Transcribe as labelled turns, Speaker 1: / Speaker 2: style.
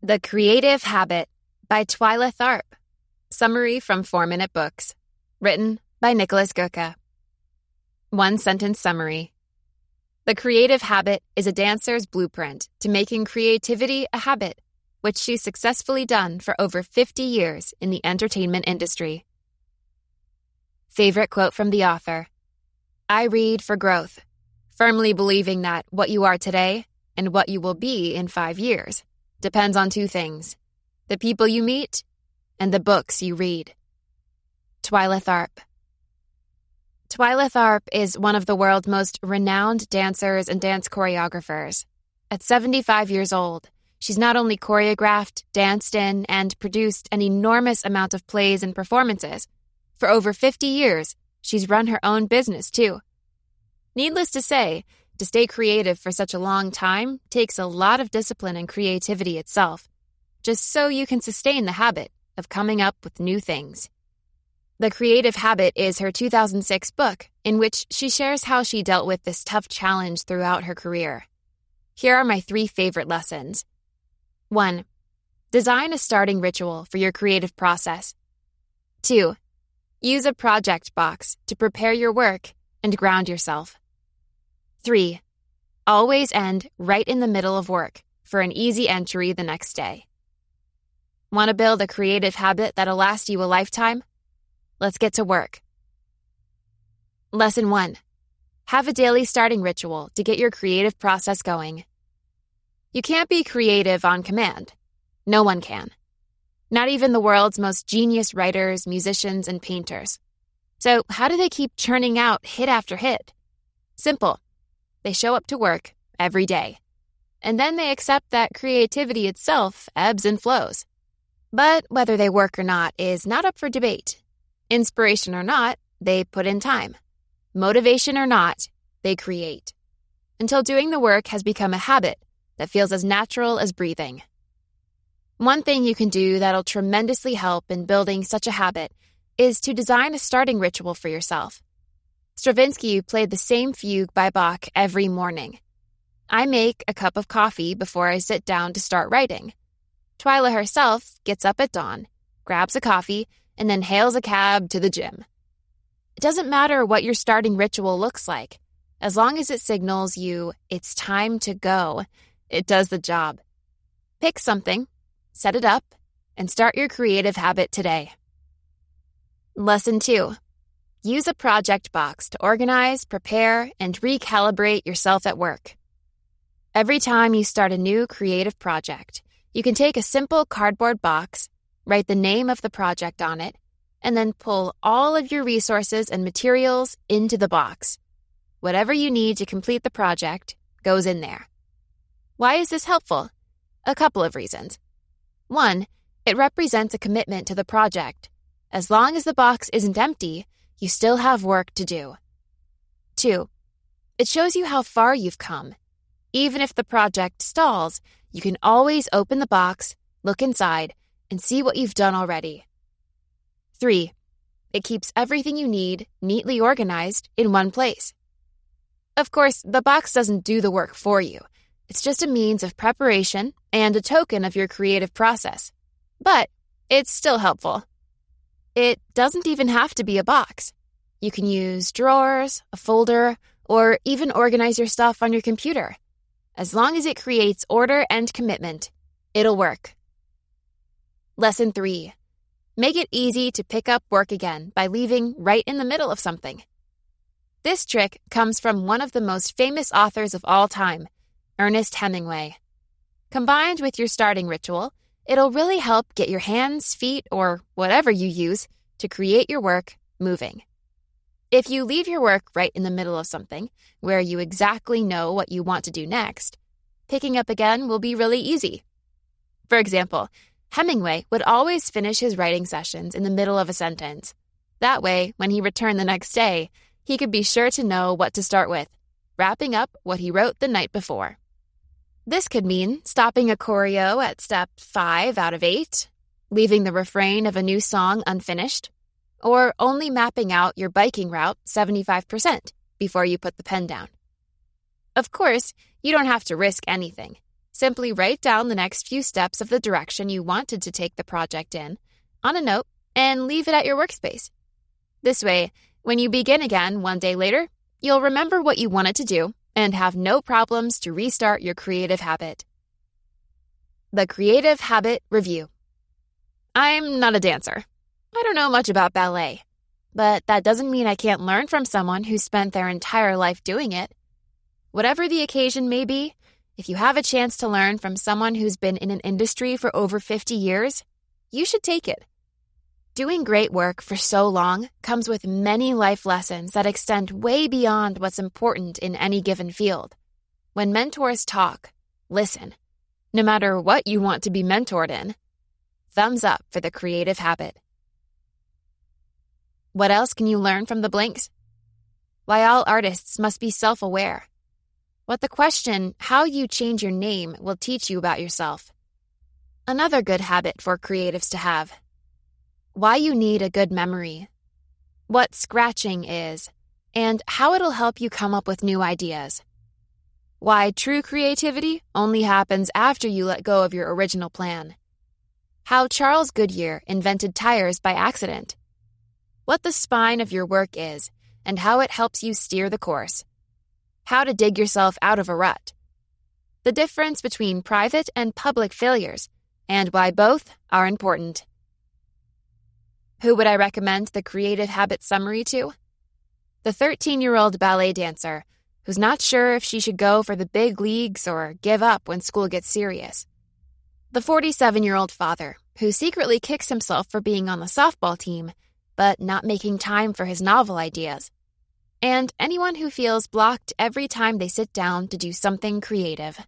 Speaker 1: The Creative Habit by Twyla Tharp. Summary from 4 Minute Books. Written by Niklas Göke. One sentence summary. The creative habit is a dancer's blueprint to making creativity a habit, which she's successfully done for over 50 years in the entertainment industry. Favorite quote from the author I read for growth, firmly believing that what you are today and what you will be in five years depends on two things the people you meet and the books you read. Twyla Tharp. Twyla Tharp is one of the world's most renowned dancers and dance choreographers. At 75 years old, she's not only choreographed, danced in, and produced an enormous amount of plays and performances. For over 50 years, she's run her own business, too. Needless to say, to stay creative for such a long time takes a lot of discipline and creativity itself, just so you can sustain the habit of coming up with new things. The Creative Habit is her 2006 book, in which she shares how she dealt with this tough challenge throughout her career. Here are my three favorite lessons. 1. Design a starting ritual for your creative process. 2. Use a project box to prepare your work and ground yourself. 3. Always end right in the middle of work for an easy entry the next day. Want to build a creative habit that'll last you a lifetime? Let's get to work. Lesson 1 Have a daily starting ritual to get your creative process going. You can't be creative on command. No one can. Not even the world's most genius writers, musicians, and painters. So, how do they keep churning out hit after hit? Simple. They show up to work every day. And then they accept that creativity itself ebbs and flows. But whether they work or not is not up for debate. Inspiration or not, they put in time. Motivation or not, they create. Until doing the work has become a habit that feels as natural as breathing. One thing you can do that'll tremendously help in building such a habit is to design a starting ritual for yourself. Stravinsky played the same fugue by Bach every morning. I make a cup of coffee before I sit down to start writing. Twyla herself gets up at dawn, grabs a coffee, and then hails a cab to the gym. It doesn't matter what your starting ritual looks like. As long as it signals you it's time to go, it does the job. Pick something, set it up, and start your creative habit today. Lesson 2 Use a project box to organize, prepare, and recalibrate yourself at work. Every time you start a new creative project, you can take a simple cardboard box, write the name of the project on it, and then pull all of your resources and materials into the box. Whatever you need to complete the project goes in there. Why is this helpful? A couple of reasons. One, it represents a commitment to the project. As long as the box isn't empty, you still have work to do. 2. It shows you how far you've come. Even if the project stalls, you can always open the box, look inside, and see what you've done already. 3. It keeps everything you need neatly organized in one place. Of course, the box doesn't do the work for you. It's just a means of preparation and a token of your creative process. But it's still helpful. It doesn't even have to be a box. You can use drawers, a folder, or even organize your stuff on your computer. As long as it creates order and commitment, it'll work. Lesson 3 Make it easy to pick up work again by leaving right in the middle of something. This trick comes from one of the most famous authors of all time, Ernest Hemingway. Combined with your starting ritual, It'll really help get your hands, feet, or whatever you use to create your work moving. If you leave your work right in the middle of something, where you exactly know what you want to do next, picking up again will be really easy. For example, Hemingway would always finish his writing sessions in the middle of a sentence. That way, when he returned the next day, he could be sure to know what to start with, wrapping up what he wrote the night before. This could mean stopping a choreo at step 5 out of 8, leaving the refrain of a new song unfinished, or only mapping out your biking route 75% before you put the pen down. Of course, you don't have to risk anything. Simply write down the next few steps of the direction you wanted to take the project in on a note and leave it at your workspace. This way, when you begin again one day later, you'll remember what you wanted to do and have no problems to restart your creative habit. The Creative Habit Review I'm not a dancer. I don't know much about ballet. But that doesn't mean I can't learn from someone who spent their entire life doing it. Whatever the occasion may be, if you have a chance to learn from someone who's been in an industry for over 50 years, you should take it. Doing great work for so long comes with many life lessons that extend way beyond what's important in any given field. When mentors talk, listen. No matter what you want to be mentored in. Thumbs up for the creative habit. What else can you learn from the blinks? Why all artists must be self aware. What the question, how you change your name, will teach you about yourself. Another good habit for creatives to have. Why you need a good memory. What scratching is, and how it'll help you come up with new ideas. Why true creativity only happens after you let go of your original plan. How Charles Goodyear invented tires by accident what the spine of your work is, and how it helps you steer the course. How to dig yourself out of a rut. The difference between private and public failures, and why both are important. Who would I recommend the Creative Habit Summary to? The 13 year old ballet dancer who's not sure if she should go for the big leagues or give up when school gets serious. The 47 year old father who secretly kicks himself for being on the softball team but not making time for his novel ideas. And anyone who feels blocked every time they sit down to do something creative.